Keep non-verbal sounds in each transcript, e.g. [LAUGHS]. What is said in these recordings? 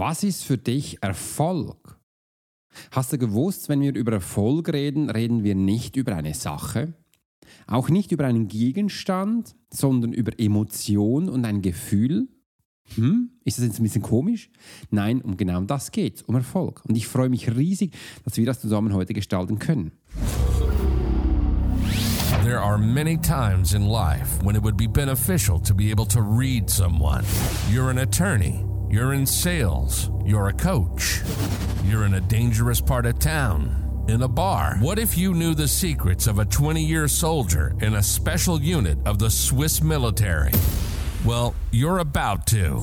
Was ist für dich Erfolg? Hast du gewusst, wenn wir über Erfolg reden, reden wir nicht über eine Sache, auch nicht über einen Gegenstand, sondern über Emotion und ein Gefühl? Hm, ist das jetzt ein bisschen komisch? Nein, um genau das geht um Erfolg. Und ich freue mich riesig, dass wir das zusammen heute gestalten können. There are many times in life when it would be beneficial to be able to read someone. You're an attorney, you're in sales, you're a coach, you're in a dangerous part of town, in a bar. What if you knew the secrets of a 20 year soldier in a special unit of the Swiss military? Well, you're about to.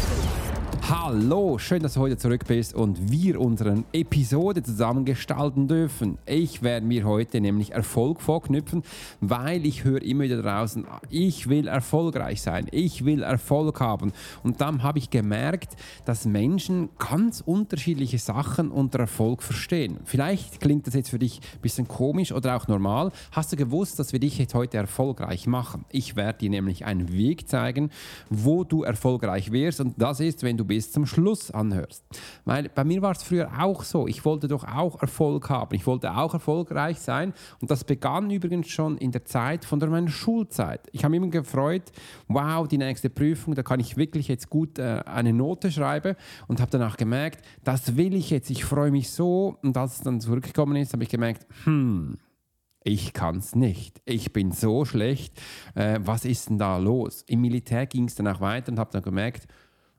Hallo, schön, dass du heute zurück bist und wir unsere Episode zusammen gestalten dürfen. Ich werde mir heute nämlich Erfolg vorknüpfen, weil ich höre immer wieder draußen, ich will erfolgreich sein, ich will Erfolg haben. Und dann habe ich gemerkt, dass Menschen ganz unterschiedliche Sachen unter Erfolg verstehen. Vielleicht klingt das jetzt für dich ein bisschen komisch oder auch normal. Hast du gewusst, dass wir dich jetzt heute erfolgreich machen? Ich werde dir nämlich einen Weg zeigen, wo du erfolgreich wirst und das ist, wenn du bis zum Schluss anhörst. Weil bei mir war es früher auch so. Ich wollte doch auch Erfolg haben. Ich wollte auch erfolgreich sein. Und das begann übrigens schon in der Zeit von meiner Schulzeit. Ich habe immer gefreut, wow, die nächste Prüfung, da kann ich wirklich jetzt gut äh, eine Note schreiben. Und habe danach gemerkt, das will ich jetzt. Ich freue mich so. Und als es dann zurückgekommen ist, habe ich gemerkt, hm, ich kann es nicht. Ich bin so schlecht. Äh, was ist denn da los? Im Militär ging es dann auch weiter und habe dann gemerkt,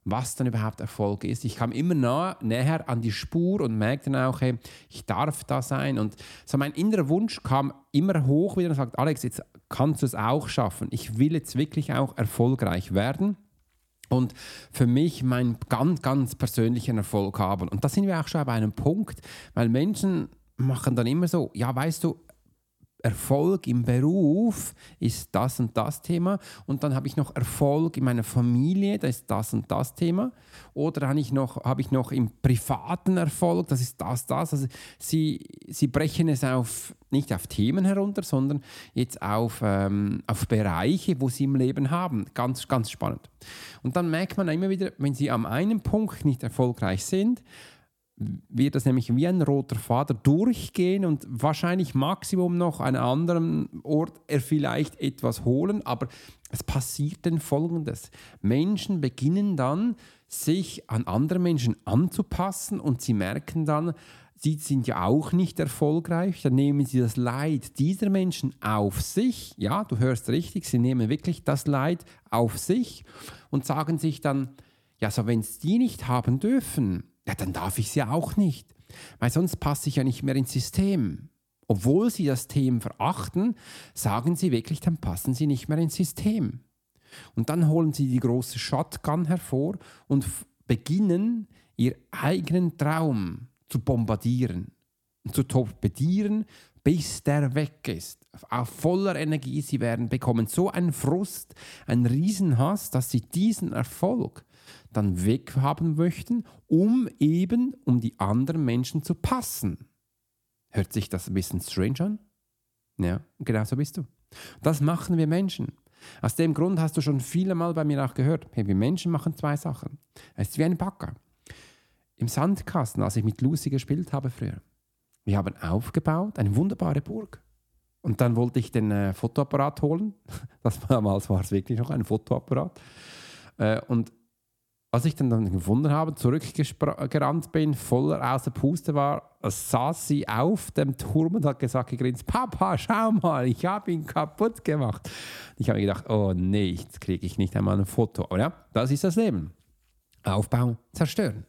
was dann überhaupt Erfolg ist. Ich kam immer nah, näher an die Spur und merkte dann auch, hey, ich darf da sein. Und so mein innerer Wunsch kam immer hoch wieder und sagt, Alex, jetzt kannst du es auch schaffen. Ich will jetzt wirklich auch erfolgreich werden und für mich meinen ganz, ganz persönlichen Erfolg haben. Und da sind wir auch schon bei einem Punkt, weil Menschen machen dann immer so, ja, weißt du, Erfolg im Beruf ist das und das Thema und dann habe ich noch Erfolg in meiner Familie, das ist das und das Thema oder habe ich noch, habe ich noch im privaten Erfolg, das ist das, das. Also sie, sie brechen es auf, nicht auf Themen herunter, sondern jetzt auf, ähm, auf Bereiche, wo sie im Leben haben. Ganz, ganz spannend. Und dann merkt man immer wieder, wenn sie am einen Punkt nicht erfolgreich sind, wird das nämlich wie ein roter Fader durchgehen und wahrscheinlich Maximum noch an einem anderen Ort er vielleicht etwas holen, aber es passiert dann folgendes. Menschen beginnen dann, sich an andere Menschen anzupassen und sie merken dann, sie sind ja auch nicht erfolgreich, dann nehmen sie das Leid dieser Menschen auf sich, ja, du hörst richtig, sie nehmen wirklich das Leid auf sich und sagen sich dann, ja, so wenn es die nicht haben dürfen, ja, dann darf ich sie auch nicht, weil sonst passe ich ja nicht mehr ins System. Obwohl sie das System verachten, sagen sie wirklich, dann passen sie nicht mehr ins System. Und dann holen sie die große Shotgun hervor und beginnen, ihren eigenen Traum zu bombardieren und zu torpedieren, bis der weg ist. Auf voller Energie. Sie werden bekommen so einen Frust, einen Riesenhass, dass sie diesen Erfolg dann weghaben möchten, um eben um die anderen Menschen zu passen. Hört sich das ein bisschen strange an? Ja, genau so bist du. Das machen wir Menschen. Aus dem Grund hast du schon viele Mal bei mir auch gehört, hey, wir Menschen machen zwei Sachen. Es ist wie ein Bagger. Im Sandkasten, als ich mit Lucy gespielt habe früher, wir haben aufgebaut eine wunderbare Burg. Und dann wollte ich den äh, Fotoapparat holen. [LAUGHS] Das damals war es wirklich noch ein Fotoapparat. Äh, und als ich dann, dann gefunden habe, zurückgerannt bin, voller außer Puste war, saß sie auf dem Turm und hat gesagt, gegrinst, Papa, schau mal, ich habe ihn kaputt gemacht. Ich habe gedacht, oh nee, jetzt kriege ich nicht einmal ein Foto. Aber ja, das ist das Leben. Aufbauen, zerstören.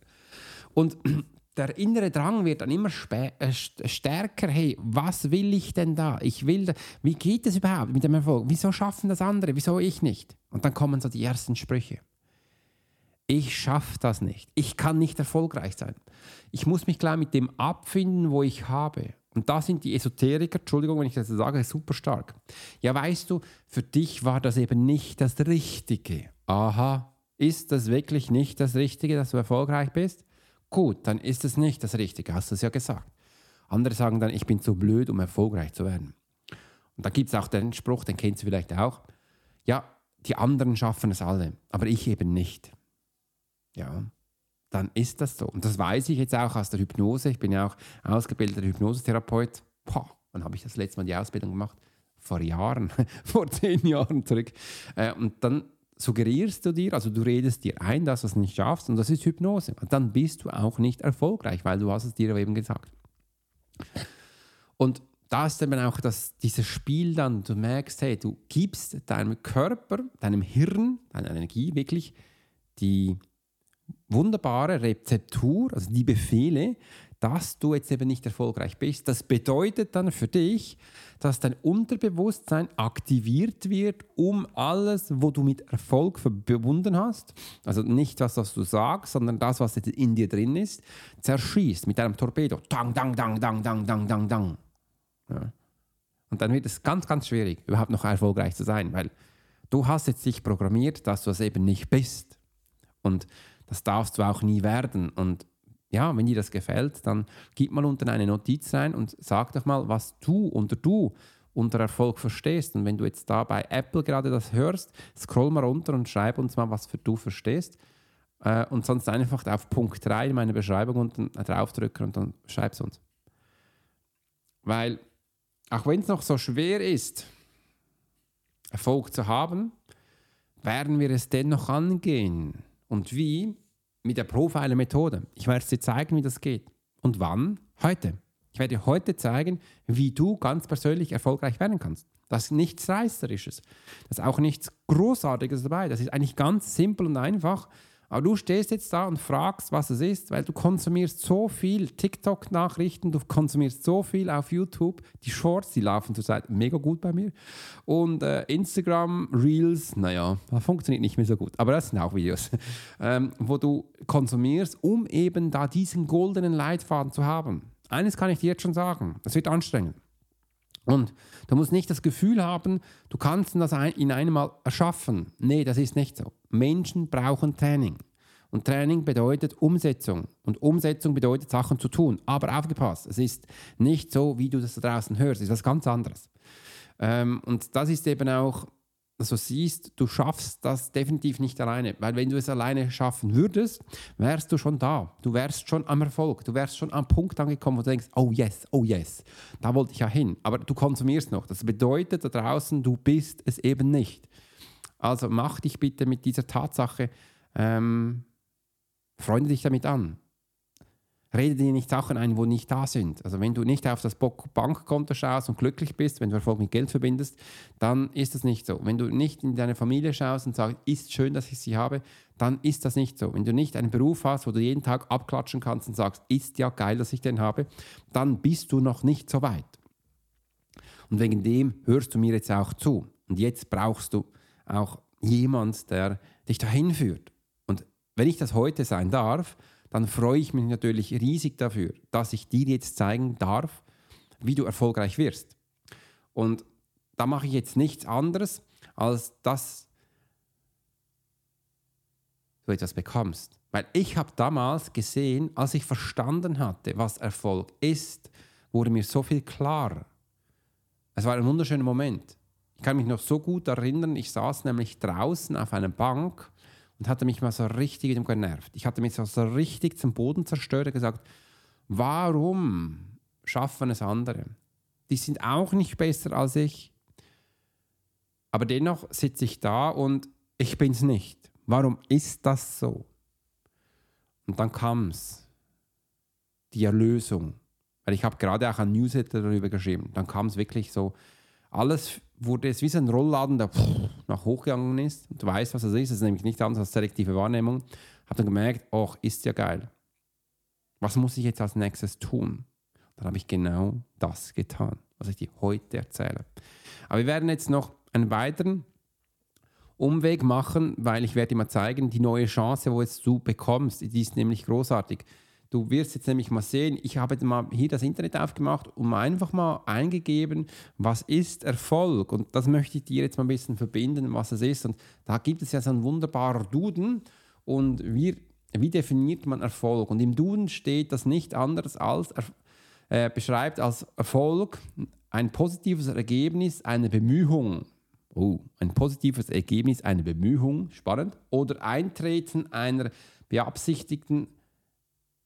Und [CLEARS THROAT] der innere Drang wird dann immer äh, stärker. Hey, was will ich denn da? Ich will, da, wie geht es überhaupt mit dem Erfolg? Wieso schaffen das andere? Wieso ich nicht? Und dann kommen so die ersten Sprüche ich schaffe das nicht. Ich kann nicht erfolgreich sein. Ich muss mich gleich mit dem abfinden, wo ich habe. Und da sind die Esoteriker, Entschuldigung, wenn ich das sage, super stark. Ja, weißt du, für dich war das eben nicht das Richtige. Aha, ist das wirklich nicht das Richtige, dass du erfolgreich bist? Gut, dann ist es nicht das Richtige, hast du es ja gesagt. Andere sagen dann, ich bin zu blöd, um erfolgreich zu werden. Und da gibt es auch den Spruch, den kennst du vielleicht auch. Ja, die anderen schaffen es alle, aber ich eben nicht. Ja, dann ist das so. Und das weiß ich jetzt auch aus der Hypnose. Ich bin ja auch ausgebildeter Hypnosetherapeut. Boah, wann habe ich das letzte Mal die Ausbildung gemacht? Vor Jahren, [LAUGHS] vor zehn Jahren zurück. Äh, und dann suggerierst du dir, also du redest dir ein, dass du es nicht schaffst und das ist Hypnose. Und dann bist du auch nicht erfolgreich, weil du hast es dir eben gesagt. Und da ist eben auch das, dieses Spiel dann, du merkst, hey, du gibst deinem Körper, deinem Hirn, deiner Energie wirklich die wunderbare Rezeptur, also die Befehle, dass du jetzt eben nicht erfolgreich bist. Das bedeutet dann für dich, dass dein Unterbewusstsein aktiviert wird, um alles, wo du mit Erfolg verbunden hast, also nicht das, was du sagst, sondern das, was in dir drin ist, zerschießt mit einem Torpedo. Dang, dang, dang, dang, dang, dang, dang, dang. Ja. Und dann wird es ganz, ganz schwierig, überhaupt noch erfolgreich zu sein, weil du hast jetzt dich programmiert, dass du es eben nicht bist. Und das darfst du auch nie werden. Und ja, wenn dir das gefällt, dann gib mal unten eine Notiz rein und sag doch mal, was du unter du unter Erfolg verstehst. Und wenn du jetzt da bei Apple gerade das hörst, scroll mal runter und schreib uns mal, was für du verstehst. Äh, und sonst einfach auf Punkt 3 in meiner Beschreibung unten draufdrücken und dann schreib es uns. Weil, auch wenn es noch so schwer ist, Erfolg zu haben, werden wir es dennoch angehen. Und wie? Mit der Profiler-Methode. Ich werde dir zeigen, wie das geht. Und wann? Heute. Ich werde dir heute zeigen, wie du ganz persönlich erfolgreich werden kannst. Das ist nichts Reißerisches. Das ist auch nichts Großartiges dabei. Das ist eigentlich ganz simpel und einfach. Aber du stehst jetzt da und fragst, was es ist, weil du konsumierst so viel TikTok-Nachrichten, du konsumierst so viel auf YouTube. Die Shorts, die laufen zurzeit mega gut bei mir. Und äh, Instagram, Reels, naja, funktioniert nicht mehr so gut. Aber das sind auch Videos, [LAUGHS] ähm, wo du konsumierst, um eben da diesen goldenen Leitfaden zu haben. Eines kann ich dir jetzt schon sagen, das wird anstrengend. Und du musst nicht das Gefühl haben, du kannst das in einem Mal erschaffen. Nee, das ist nicht so. Menschen brauchen Training. Und Training bedeutet Umsetzung. Und Umsetzung bedeutet Sachen zu tun. Aber aufgepasst, es ist nicht so, wie du das da draußen hörst. Es ist was ganz anderes. Ähm, und das ist eben auch also siehst, du schaffst das definitiv nicht alleine, weil wenn du es alleine schaffen würdest, wärst du schon da. Du wärst schon am Erfolg. Du wärst schon am Punkt angekommen, wo du denkst, oh yes, oh yes, da wollte ich ja hin. Aber du konsumierst noch. Das bedeutet da draußen, du bist es eben nicht. Also mach dich bitte mit dieser Tatsache, ähm, freunde dich damit an rede dir nicht Sachen ein, wo nicht da sind. Also wenn du nicht auf das Bankkonto schaust und glücklich bist, wenn du Erfolg mit Geld verbindest, dann ist das nicht so. Wenn du nicht in deine Familie schaust und sagst, ist schön, dass ich sie habe, dann ist das nicht so. Wenn du nicht einen Beruf hast, wo du jeden Tag abklatschen kannst und sagst, ist ja geil, dass ich den habe, dann bist du noch nicht so weit. Und wegen dem hörst du mir jetzt auch zu. Und jetzt brauchst du auch jemand, der dich dahin führt. Und wenn ich das heute sein darf, dann freue ich mich natürlich riesig dafür, dass ich dir jetzt zeigen darf, wie du erfolgreich wirst. Und da mache ich jetzt nichts anderes, als dass du etwas bekommst. Weil ich habe damals gesehen, als ich verstanden hatte, was Erfolg ist, wurde mir so viel klarer. Es war ein wunderschöner Moment. Ich kann mich noch so gut erinnern, ich saß nämlich draußen auf einer Bank und hatte mich mal so richtig genervt. Ich hatte mich so, richtig zum Boden zerstört und gesagt, warum schaffen es andere? Die sind auch nicht besser als ich. Aber dennoch sitze ich da und ich bin es nicht. Warum ist das so? Und dann kam es, die Erlösung. Weil ich habe gerade auch ein Newsletter darüber geschrieben. Dann kam es wirklich so, alles wurde es wie so ein Rollladen, der nach hochgegangen ist. Und du weißt, was das ist. Das ist nämlich nicht anders als selektive Wahrnehmung. Habe dann gemerkt, ach, ist ja geil. Was muss ich jetzt als nächstes tun? Dann habe ich genau das getan, was ich dir heute erzähle. Aber wir werden jetzt noch einen weiteren Umweg machen, weil ich werde dir mal zeigen, die neue Chance, wo jetzt du bekommst, die ist nämlich großartig. Du wirst jetzt nämlich mal sehen, ich habe mal hier das Internet aufgemacht und einfach mal eingegeben, was ist Erfolg? Und das möchte ich dir jetzt mal ein bisschen verbinden, was es ist. Und da gibt es ja so einen wunderbaren Duden und wie, wie definiert man Erfolg? Und im Duden steht das nicht anders als, äh, beschreibt als Erfolg ein positives Ergebnis einer Bemühung. Oh, ein positives Ergebnis einer Bemühung, spannend. Oder Eintreten einer beabsichtigten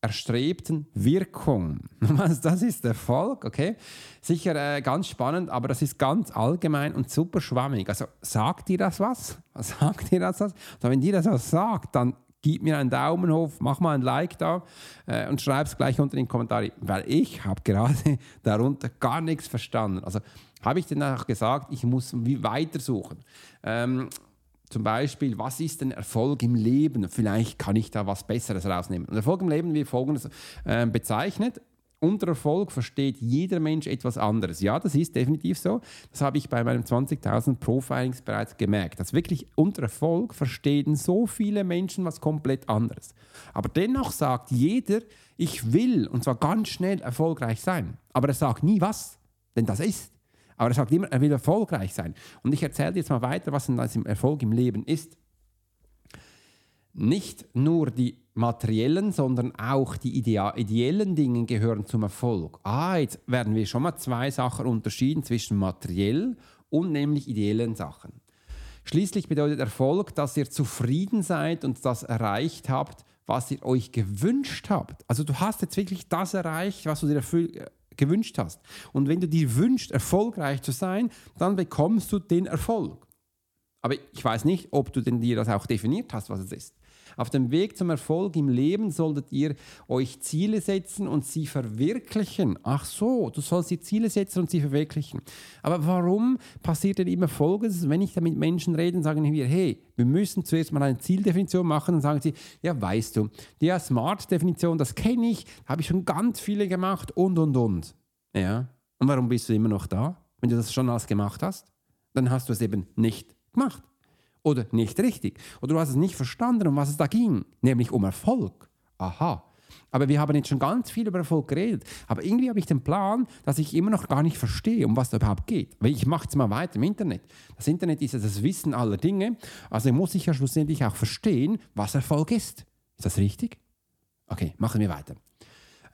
erstrebten Wirkung. [LAUGHS] Das ist Erfolg, okay? Sicher äh, ganz spannend, aber das ist ganz allgemein und super schwammig. Also sagt dir das was? [LAUGHS] Sagt dir das was? Also wenn dir das was sagt, dann gib mir einen Daumen hoch, mach mal ein Like da äh, und schreib es gleich unter in den Kommentaren, weil ich habe gerade [LAUGHS] darunter gar nichts verstanden. Also habe ich dann auch gesagt, ich muss weitersuchen. Ähm, zum Beispiel, was ist denn Erfolg im Leben? Vielleicht kann ich da was Besseres rausnehmen. Und Erfolg im Leben wird folgendes äh, bezeichnet. Unter Erfolg versteht jeder Mensch etwas anderes. Ja, das ist definitiv so. Das habe ich bei meinem 20.000 Profilings bereits gemerkt. Dass wirklich unter Erfolg verstehen so viele Menschen was komplett anderes. Aber dennoch sagt jeder, ich will und zwar ganz schnell erfolgreich sein. Aber er sagt nie was, denn das ist. Aber er sagt immer, er will erfolgreich sein. Und ich erzähle dir jetzt mal weiter, was denn das im Erfolg im Leben ist. Nicht nur die materiellen, sondern auch die ideellen Dinge gehören zum Erfolg. Ah, jetzt werden wir schon mal zwei Sachen unterschieden zwischen materiell und nämlich ideellen Sachen. Schließlich bedeutet Erfolg, dass ihr zufrieden seid und das erreicht habt, was ihr euch gewünscht habt. Also du hast jetzt wirklich das erreicht, was du dir gewünscht hast. Und wenn du dir wünschst, erfolgreich zu sein, dann bekommst du den Erfolg. Aber ich weiß nicht, ob du denn dir das auch definiert hast, was es ist. Auf dem Weg zum Erfolg im Leben solltet ihr euch Ziele setzen und sie verwirklichen. Ach so, du sollst die Ziele setzen und sie verwirklichen. Aber warum passiert denn immer Folgendes, wenn ich da mit Menschen rede, sagen wir, hey, wir müssen zuerst mal eine Zieldefinition machen, dann sagen sie, ja, weißt du, die Smart-Definition, das kenne ich, habe ich schon ganz viele gemacht und, und, und. Ja, und warum bist du immer noch da, wenn du das schon alles gemacht hast? Dann hast du es eben nicht gemacht oder nicht richtig. Oder du hast es nicht verstanden, um was es da ging, nämlich um Erfolg. Aha. Aber wir haben jetzt schon ganz viel über Erfolg geredet. Aber irgendwie habe ich den Plan, dass ich immer noch gar nicht verstehe, um was da überhaupt geht. Weil ich mache es mal weiter im Internet. Das Internet ist ja das Wissen aller Dinge. Also muss ich ja schlussendlich auch verstehen, was Erfolg ist. Ist das richtig? Okay, machen wir weiter.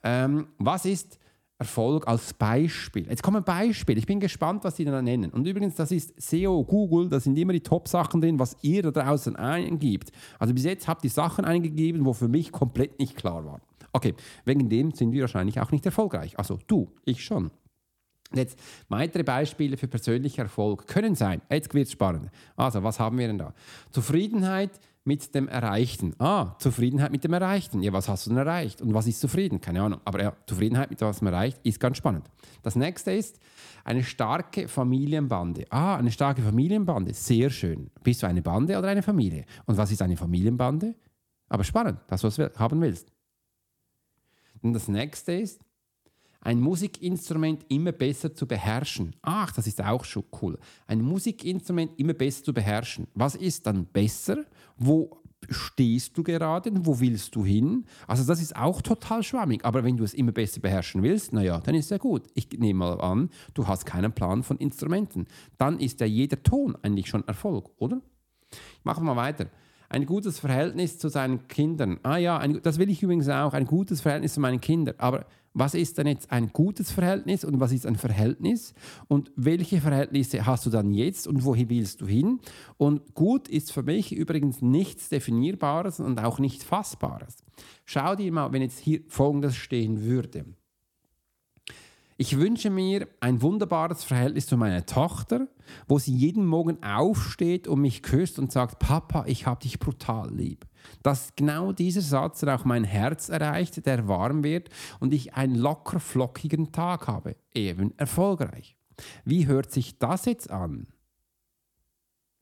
Ähm, was ist Erfolg als Beispiel. Jetzt kommen Beispiele. Ich bin gespannt, was die da nennen. Und übrigens, das ist SEO, Google, da sind immer die Top-Sachen drin, was ihr da draußen eingibt. Also bis jetzt habt ihr Sachen eingegeben, wo für mich komplett nicht klar waren. Okay, wegen dem sind wir wahrscheinlich auch nicht erfolgreich. Also du, ich schon. Jetzt weitere Beispiele für persönlichen Erfolg können sein. Jetzt wird es spannend. Also, was haben wir denn da? Zufriedenheit, mit dem Erreichten. Ah, Zufriedenheit mit dem Erreichten. Ja, was hast du denn erreicht? Und was ist zufrieden? Keine Ahnung. Aber ja, Zufriedenheit mit was man erreicht, ist ganz spannend. Das nächste ist eine starke Familienbande. Ah, eine starke Familienbande. Sehr schön. Bist du eine Bande oder eine Familie? Und was ist eine Familienbande? Aber spannend, das, was du haben willst. Und das nächste ist ein Musikinstrument immer besser zu beherrschen. Ach, das ist auch schon cool. Ein Musikinstrument immer besser zu beherrschen. Was ist dann besser? Wo stehst du gerade? Wo willst du hin? Also das ist auch total schwammig. Aber wenn du es immer besser beherrschen willst, naja, dann ist ja gut. Ich nehme mal an, du hast keinen Plan von Instrumenten. Dann ist ja jeder Ton eigentlich schon Erfolg, oder? Machen wir mal weiter. Ein gutes Verhältnis zu seinen Kindern. Ah ja, ein, das will ich übrigens auch. Ein gutes Verhältnis zu meinen Kindern. Aber was ist denn jetzt ein gutes Verhältnis und was ist ein Verhältnis und welche Verhältnisse hast du dann jetzt und wohin willst du hin? Und gut ist für mich übrigens nichts Definierbares und auch nicht Fassbares. Schau dir mal, wenn jetzt hier Folgendes stehen würde. Ich wünsche mir ein wunderbares Verhältnis zu meiner Tochter, wo sie jeden Morgen aufsteht und mich küsst und sagt, Papa, ich habe dich brutal lieb. Dass genau dieser Satz auch mein Herz erreicht, der warm wird und ich einen locker flockigen Tag habe, eben erfolgreich. Wie hört sich das jetzt an?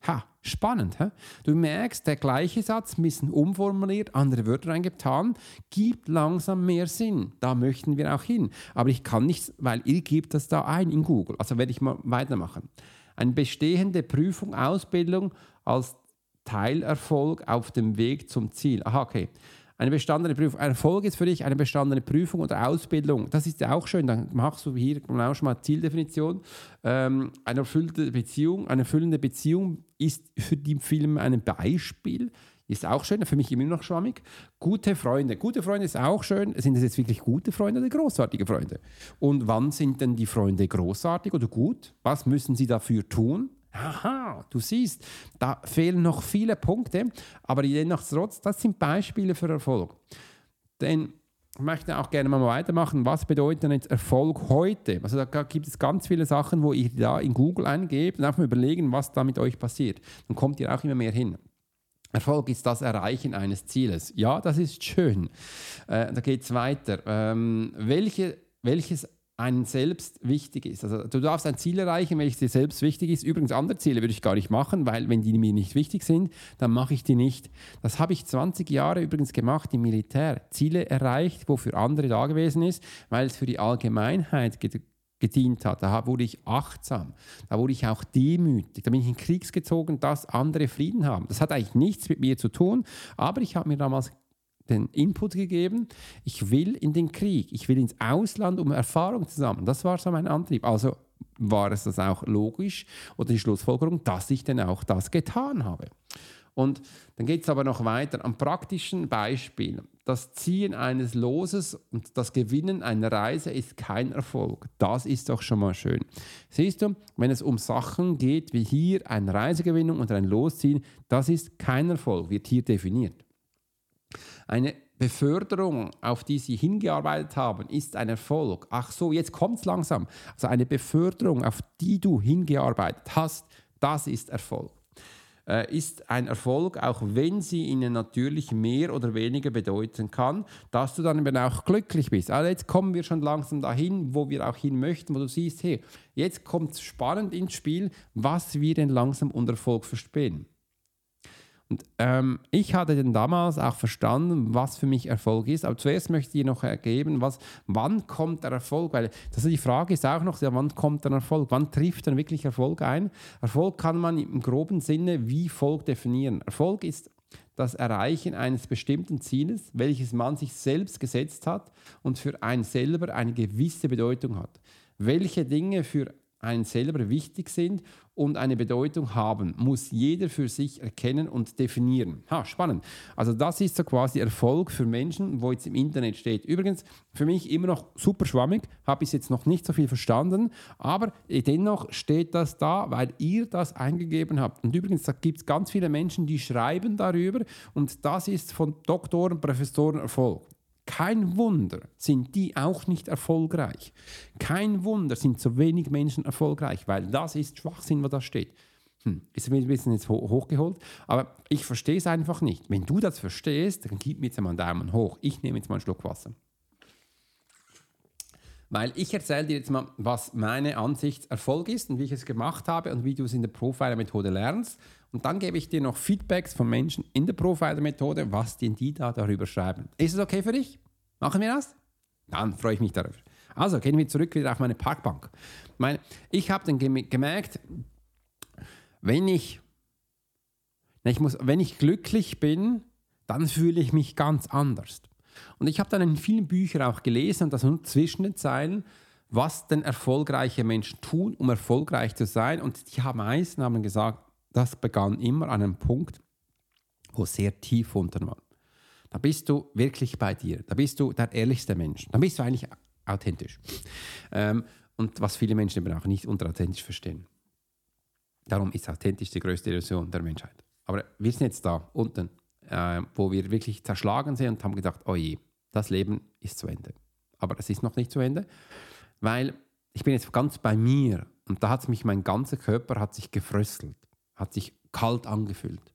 Ha, spannend. He? Du merkst, der gleiche Satz, ein bisschen umformuliert, andere Wörter reingetan, gibt langsam mehr Sinn. Da möchten wir auch hin. Aber ich kann nicht, weil ihr gebt das da ein in Google. Also werde ich mal weitermachen. Eine bestehende Prüfung, Ausbildung als Teilerfolg auf dem Weg zum Ziel. Aha, okay. Eine bestandene Prüfung. Ein Erfolg ist für dich eine bestandene Prüfung oder Ausbildung. Das ist ja auch schön. Dann machst du hier genau schon mal Zieldefinition. Ähm, eine erfüllte Beziehung, eine erfüllende Beziehung ist für die Film ein Beispiel. Ist auch schön, für mich immer noch schwammig. Gute Freunde. Gute Freunde ist auch schön. Sind das jetzt wirklich gute Freunde oder großartige Freunde? Und wann sind denn die Freunde großartig oder gut? Was müssen sie dafür tun? Aha, du siehst, da fehlen noch viele Punkte, aber trotz, das sind Beispiele für Erfolg. Denn ich möchte auch gerne mal weitermachen. Was bedeutet denn jetzt Erfolg heute? Also da gibt es ganz viele Sachen, wo ihr da in Google eingebt und einfach mal überlegen, was da mit euch passiert. Dann kommt ihr auch immer mehr hin. Erfolg ist das Erreichen eines Zieles. Ja, das ist schön. Äh, da geht es weiter. Ähm, welche, welches einen selbst wichtig ist. Also du darfst ein Ziel erreichen, welches dir selbst wichtig ist. Übrigens andere Ziele würde ich gar nicht machen, weil wenn die mir nicht wichtig sind, dann mache ich die nicht. Das habe ich 20 Jahre übrigens gemacht im Militär. Ziele erreicht, wo für andere da gewesen ist, weil es für die Allgemeinheit gedient hat. Da wurde ich achtsam, da wurde ich auch demütig, da bin ich in Kriegs gezogen, dass andere Frieden haben. Das hat eigentlich nichts mit mir zu tun, aber ich habe mir damals den Input gegeben, ich will in den Krieg, ich will ins Ausland, um Erfahrung zu sammeln. Das war so mein Antrieb. Also war es das auch logisch oder die Schlussfolgerung, dass ich dann auch das getan habe. Und dann geht es aber noch weiter am praktischen Beispiel. Das Ziehen eines Loses und das Gewinnen einer Reise ist kein Erfolg. Das ist doch schon mal schön. Siehst du, wenn es um Sachen geht wie hier eine Reisegewinnung und ein Losziehen, das ist kein Erfolg, wird hier definiert. Eine Beförderung, auf die Sie hingearbeitet haben, ist ein Erfolg. Ach so, jetzt kommt es langsam. Also eine Beförderung, auf die du hingearbeitet hast, das ist Erfolg. Äh, ist ein Erfolg, auch wenn sie ihnen natürlich mehr oder weniger bedeuten kann, dass du dann eben auch glücklich bist. Also jetzt kommen wir schon langsam dahin, wo wir auch hin möchten, wo du siehst, hey, jetzt kommt spannend ins Spiel, was wir denn langsam unter Erfolg verstehen. Und ähm, ich hatte dann damals auch verstanden, was für mich Erfolg ist. Aber zuerst möchte ich noch ergeben, was, wann kommt der Erfolg? Weil das, die Frage ist auch noch, ja, wann kommt der Erfolg? Wann trifft dann wirklich Erfolg ein? Erfolg kann man im groben Sinne wie folgt definieren. Erfolg ist das Erreichen eines bestimmten Zieles, welches man sich selbst gesetzt hat und für einen selber eine gewisse Bedeutung hat. Welche Dinge für einen selber wichtig sind und eine Bedeutung haben, muss jeder für sich erkennen und definieren. Ha, spannend. Also das ist so quasi Erfolg für Menschen, wo jetzt im Internet steht. Übrigens, für mich immer noch super schwammig, habe ich jetzt noch nicht so viel verstanden, aber dennoch steht das da, weil ihr das eingegeben habt. Und übrigens, da gibt es ganz viele Menschen, die schreiben darüber und das ist von Doktoren, Professoren Erfolg. Kein Wunder sind die auch nicht erfolgreich. Kein Wunder sind so wenig Menschen erfolgreich, weil das ist Schwachsinn, was da steht. Hm, ist ein bisschen jetzt hochgeholt, aber ich verstehe es einfach nicht. Wenn du das verstehst, dann gib mir jetzt mal einen Daumen hoch. Ich nehme jetzt mal einen Schluck Wasser. Weil ich erzähle dir jetzt mal, was meine Ansicht Erfolg ist und wie ich es gemacht habe und wie du es in der Profiler-Methode lernst. Und dann gebe ich dir noch Feedbacks von Menschen in der Profiler-Methode, was denn die da darüber schreiben. Ist es okay für dich? Machen wir das? Dann freue ich mich darüber. Also gehen wir zurück wieder auf meine Parkbank. Meine, ich habe dann gemerkt, wenn ich, ich muss, wenn ich glücklich bin, dann fühle ich mich ganz anders. Und ich habe dann in vielen Büchern auch gelesen, und das nur zwischen den Zeilen, was denn erfolgreiche Menschen tun, um erfolgreich zu sein. Und die meisten haben gesagt, das begann immer an einem Punkt, wo sehr tief unten war. Da bist du wirklich bei dir. Da bist du der ehrlichste Mensch. Da bist du eigentlich authentisch. Ähm, und was viele Menschen eben auch nicht unter authentisch verstehen. Darum ist authentisch die größte Illusion der Menschheit. Aber wir sind jetzt da unten, äh, wo wir wirklich zerschlagen sind und haben gedacht, oh je, das Leben ist zu Ende. Aber es ist noch nicht zu Ende, weil ich bin jetzt ganz bei mir und da hat mich mein ganzer Körper hat sich gefröstelt hat sich kalt angefühlt.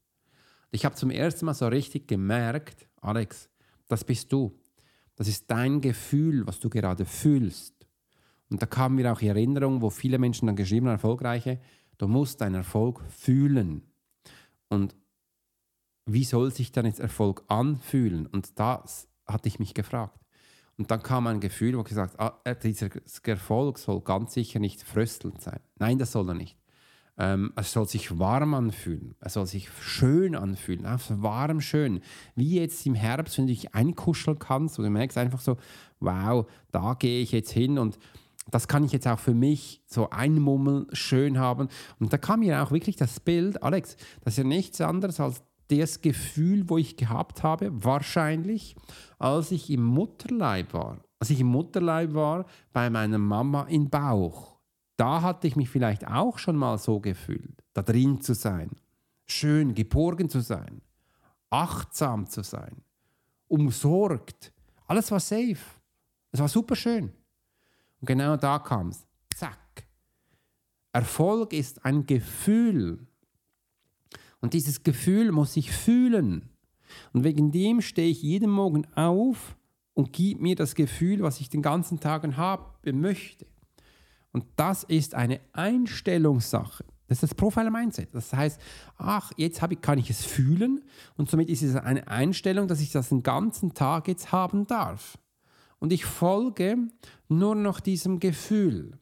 Ich habe zum ersten Mal so richtig gemerkt, Alex, das bist du. Das ist dein Gefühl, was du gerade fühlst. Und da kam mir auch die Erinnerung, wo viele Menschen dann geschrieben haben, erfolgreiche, du musst deinen Erfolg fühlen. Und wie soll sich dann jetzt Erfolg anfühlen? Und das hatte ich mich gefragt. Und dann kam ein Gefühl, wo gesagt, ah, äh, dieser Erfolg soll ganz sicher nicht fröstelnd sein. Nein, das soll er nicht. Ähm, es soll sich warm anfühlen. Es soll sich schön anfühlen. Einfach warm, schön. Wie jetzt im Herbst, wenn du dich einkuscheln kannst und du merkst einfach so, wow, da gehe ich jetzt hin und das kann ich jetzt auch für mich so einmummeln, schön haben. Und da kam mir auch wirklich das Bild, Alex, das ist ja nichts anderes als das Gefühl, wo ich gehabt habe, wahrscheinlich, als ich im Mutterleib war. Als ich im Mutterleib war, bei meiner Mama im Bauch. Da hatte ich mich vielleicht auch schon mal so gefühlt, da drin zu sein, schön geborgen zu sein, achtsam zu sein, umsorgt. Alles war safe. Es war super schön. Und genau da kam es. Zack. Erfolg ist ein Gefühl. Und dieses Gefühl muss ich fühlen. Und wegen dem stehe ich jeden Morgen auf und gebe mir das Gefühl, was ich den ganzen Tag haben möchte. Und das ist eine Einstellungssache. Das ist das Profiler Mindset. Das heißt, ach, jetzt ich, kann ich es fühlen und somit ist es eine Einstellung, dass ich das den ganzen Tag jetzt haben darf. Und ich folge nur noch diesem Gefühl.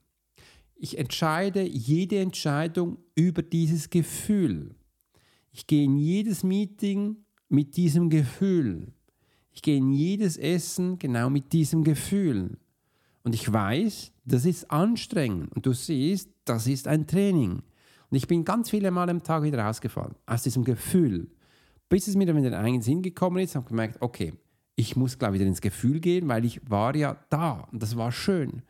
Ich entscheide jede Entscheidung über dieses Gefühl. Ich gehe in jedes Meeting mit diesem Gefühl. Ich gehe in jedes Essen genau mit diesem Gefühl. Und ich weiß, das ist anstrengend. Und du siehst, das ist ein Training. Und ich bin ganz viele Mal am Tag wieder rausgefallen aus diesem Gefühl. Bis es mir dann wieder in Sinn gekommen ist, habe ich gemerkt, okay, ich muss, glaube ich, wieder ins Gefühl gehen, weil ich war ja da und das war schön.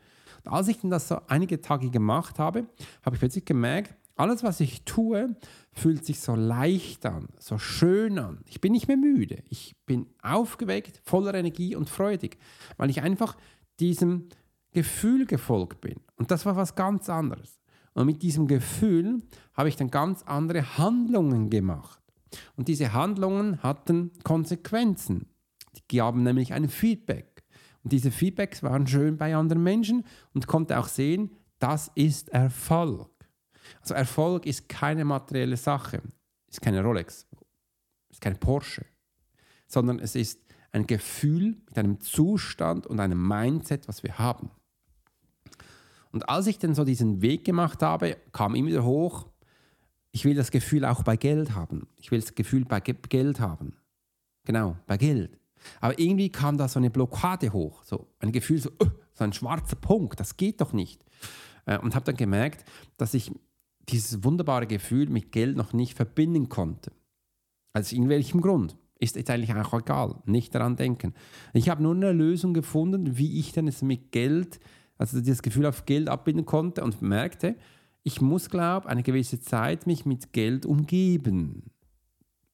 Und als ich dann das so einige Tage gemacht habe, habe ich plötzlich gemerkt, alles, was ich tue, fühlt sich so leicht an, so schön an. Ich bin nicht mehr müde. Ich bin aufgeweckt, voller Energie und freudig, weil ich einfach diesem Gefühl gefolgt bin. Und das war was ganz anderes. Und mit diesem Gefühl habe ich dann ganz andere Handlungen gemacht. Und diese Handlungen hatten Konsequenzen. Die gaben nämlich ein Feedback. Und diese Feedbacks waren schön bei anderen Menschen und konnte auch sehen, das ist Erfolg. Also Erfolg ist keine materielle Sache, ist keine Rolex, ist kein Porsche, sondern es ist ein Gefühl mit einem Zustand und einem Mindset, was wir haben. Und als ich dann so diesen Weg gemacht habe, kam immer wieder hoch, ich will das Gefühl auch bei Geld haben. Ich will das Gefühl bei Geld haben. Genau, bei Geld. Aber irgendwie kam da so eine Blockade hoch, so ein Gefühl, so, so ein schwarzer Punkt, das geht doch nicht. Äh, und habe dann gemerkt, dass ich dieses wunderbare Gefühl mit Geld noch nicht verbinden konnte. Also in welchem Grund? Ist jetzt eigentlich auch egal, nicht daran denken. Ich habe nur eine Lösung gefunden, wie ich dann es mit Geld, also das Gefühl auf Geld abbinden konnte und merkte, ich muss, glaube eine gewisse Zeit mich mit Geld umgeben,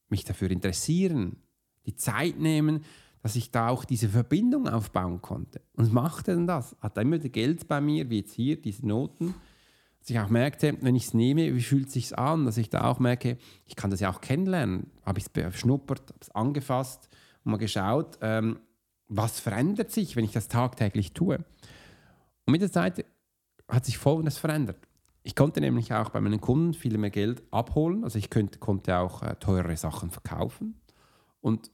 mich dafür interessieren, die Zeit nehmen, dass ich da auch diese Verbindung aufbauen konnte. Und machte dann das. Hat immer Geld bei mir, wie jetzt hier, diese Noten dass ich auch merkte, wenn ich es nehme, wie fühlt es sich an, dass ich da auch merke, ich kann das ja auch kennenlernen. Habe ich es beschnuppert, habe es angefasst und mal geschaut, ähm, was verändert sich, wenn ich das tagtäglich tue. Und mit der Zeit hat sich Folgendes verändert. Ich konnte nämlich auch bei meinen Kunden viel mehr Geld abholen, also ich könnte, konnte auch äh, teurere Sachen verkaufen und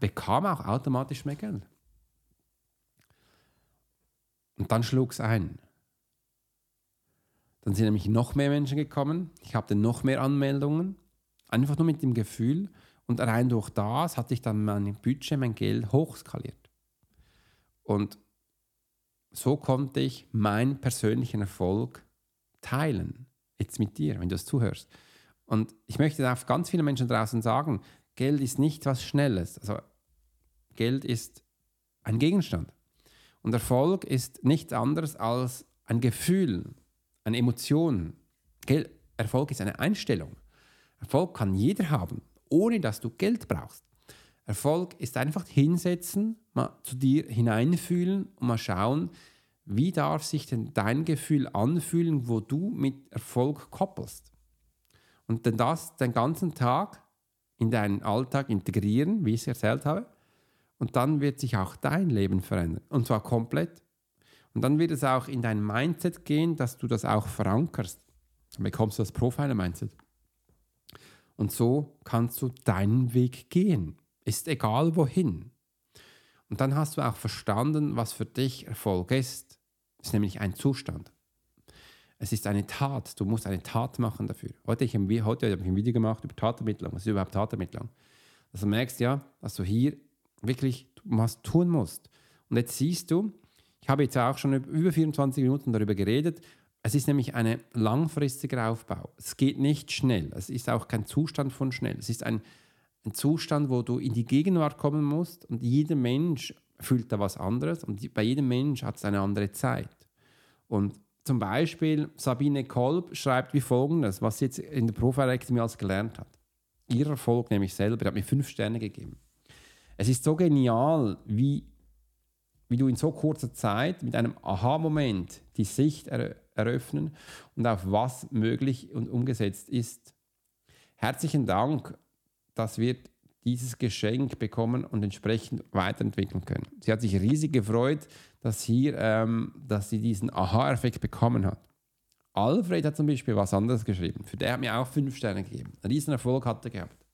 bekam auch automatisch mehr Geld. Und dann schlug es ein. Dann sind nämlich noch mehr Menschen gekommen. Ich hatte noch mehr Anmeldungen. Einfach nur mit dem Gefühl. Und rein durch das hatte ich dann mein Budget, mein Geld hochskaliert. Und so konnte ich meinen persönlichen Erfolg teilen. Jetzt mit dir, wenn du das zuhörst. Und ich möchte auch ganz viele Menschen draußen sagen, Geld ist nicht was Schnelles. Also Geld ist ein Gegenstand. Und Erfolg ist nichts anderes als ein Gefühl, eine Emotion. Gell? Erfolg ist eine Einstellung. Erfolg kann jeder haben, ohne dass du Geld brauchst. Erfolg ist einfach hinsetzen, mal zu dir hineinfühlen und mal schauen, wie darf sich denn dein Gefühl anfühlen, wo du mit Erfolg koppelst. Und dann das den ganzen Tag in deinen Alltag integrieren, wie ich es erzählt habe. Und dann wird sich auch dein Leben verändern. Und zwar komplett. Und dann wird es auch in dein Mindset gehen, dass du das auch verankerst. Dann bekommst du das Profiler-Mindset. Und so kannst du deinen Weg gehen. Ist egal wohin. Und dann hast du auch verstanden, was für dich Erfolg ist. Ist nämlich ein Zustand. Es ist eine Tat. Du musst eine Tat machen dafür. Heute, ich, heute habe ich ein Video gemacht über Tatermittlung. Was ist überhaupt Tatermittlung? Also du merkst ja, dass du hier wirklich was tun musst. Und jetzt siehst du, ich habe jetzt auch schon über 24 Minuten darüber geredet. Es ist nämlich ein langfristiger Aufbau. Es geht nicht schnell. Es ist auch kein Zustand von schnell. Es ist ein, ein Zustand, wo du in die Gegenwart kommen musst und jeder Mensch fühlt da was anderes und bei jedem Mensch hat es eine andere Zeit. Und zum Beispiel Sabine Kolb schreibt wie folgendes, was sie jetzt in der Profilectomy als gelernt hat. Ihr Erfolg nämlich selber, hat mir fünf Sterne gegeben. Es ist so genial, wie, wie du in so kurzer Zeit mit einem Aha-Moment die Sicht er, eröffnen und auf was möglich und umgesetzt ist. Herzlichen Dank, dass wir dieses Geschenk bekommen und entsprechend weiterentwickeln können. Sie hat sich riesig gefreut, dass, hier, ähm, dass sie diesen Aha-Effekt bekommen hat. Alfred hat zum Beispiel was anderes geschrieben. Für der hat mir auch fünf Sterne gegeben. Einen riesen Erfolg hat er gehabt.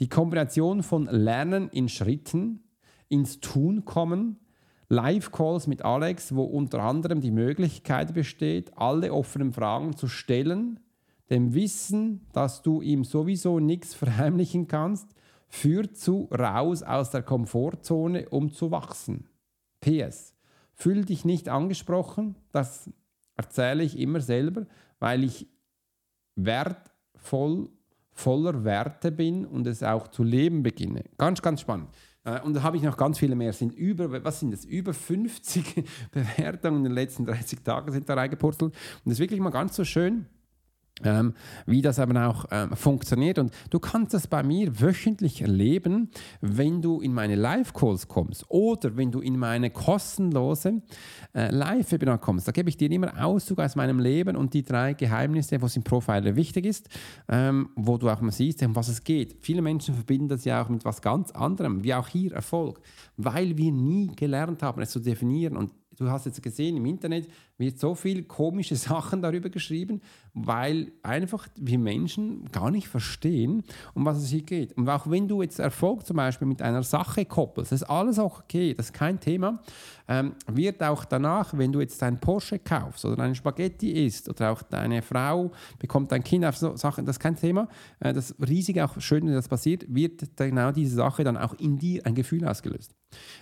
Die Kombination von Lernen in Schritten, ins Tun kommen, Live-Calls mit Alex, wo unter anderem die Möglichkeit besteht, alle offenen Fragen zu stellen, dem Wissen, dass du ihm sowieso nichts verheimlichen kannst, führt zu raus aus der Komfortzone, um zu wachsen. PS. Fühl dich nicht angesprochen, das erzähle ich immer selber, weil ich wertvoll, voller Werte bin und es auch zu leben beginne. Ganz, ganz spannend. Äh, und da habe ich noch ganz viele mehr. Sind über, was sind das? Über 50 [LAUGHS] Bewertungen in den letzten 30 Tagen sind da reingepurzelt. Und das ist wirklich mal ganz so schön ähm, wie das aber auch ähm, funktioniert. Und du kannst das bei mir wöchentlich erleben, wenn du in meine Live-Calls kommst oder wenn du in meine kostenlose äh, Live-Webinar kommst. Da gebe ich dir immer Auszug aus meinem Leben und die drei Geheimnisse, was im Profiler wichtig ist, ähm, wo du auch mal siehst, um was es geht. Viele Menschen verbinden das ja auch mit was ganz anderem, wie auch hier Erfolg, weil wir nie gelernt haben, es zu definieren. Und du hast jetzt gesehen, im Internet wird so viel komische [LAUGHS] Sachen darüber geschrieben, weil einfach wir Menschen gar nicht verstehen, um was es hier geht. Und auch wenn du jetzt Erfolg zum Beispiel mit einer Sache koppelst, das ist alles auch okay, das ist kein Thema, ähm, wird auch danach, wenn du jetzt ein Porsche kaufst oder ein Spaghetti isst oder auch deine Frau bekommt ein Kind auf so Sachen, das ist kein Thema. Äh, das riesig auch schön, wenn das passiert, wird genau diese Sache dann auch in dir ein Gefühl ausgelöst.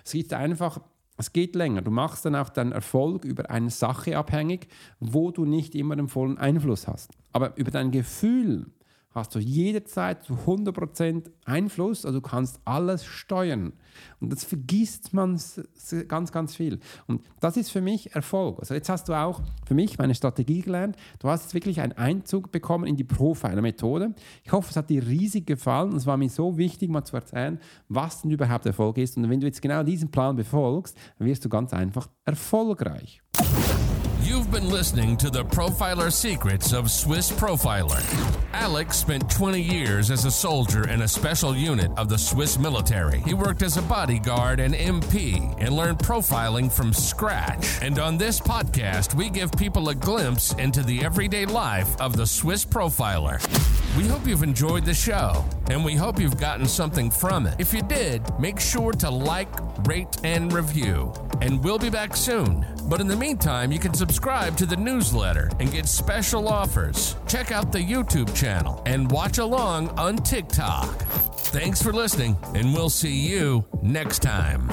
Es gibt einfach es geht länger. Du machst dann auch deinen Erfolg über eine Sache abhängig, wo du nicht immer den vollen Einfluss hast. Aber über dein Gefühl hast du jederzeit zu 100% Einfluss, also du kannst alles steuern. Und das vergisst man ganz, ganz viel. Und das ist für mich Erfolg. Also jetzt hast du auch für mich meine Strategie gelernt. Du hast jetzt wirklich einen Einzug bekommen in die Profiler-Methode. Ich hoffe, es hat dir riesig gefallen. Es war mir so wichtig, mal zu erzählen, was denn überhaupt Erfolg ist. Und wenn du jetzt genau diesen Plan befolgst, wirst du ganz einfach erfolgreich. You've been listening to the Profiler Secrets of Swiss Profiler. Alex spent 20 years as a soldier in a special unit of the Swiss military. He worked as a bodyguard and MP and learned profiling from scratch. And on this podcast, we give people a glimpse into the everyday life of the Swiss Profiler. We hope you've enjoyed the show, and we hope you've gotten something from it. If you did, make sure to like, rate, and review. And we'll be back soon. But in the meantime, you can subscribe to the newsletter and get special offers. Check out the YouTube channel and watch along on TikTok. Thanks for listening, and we'll see you next time.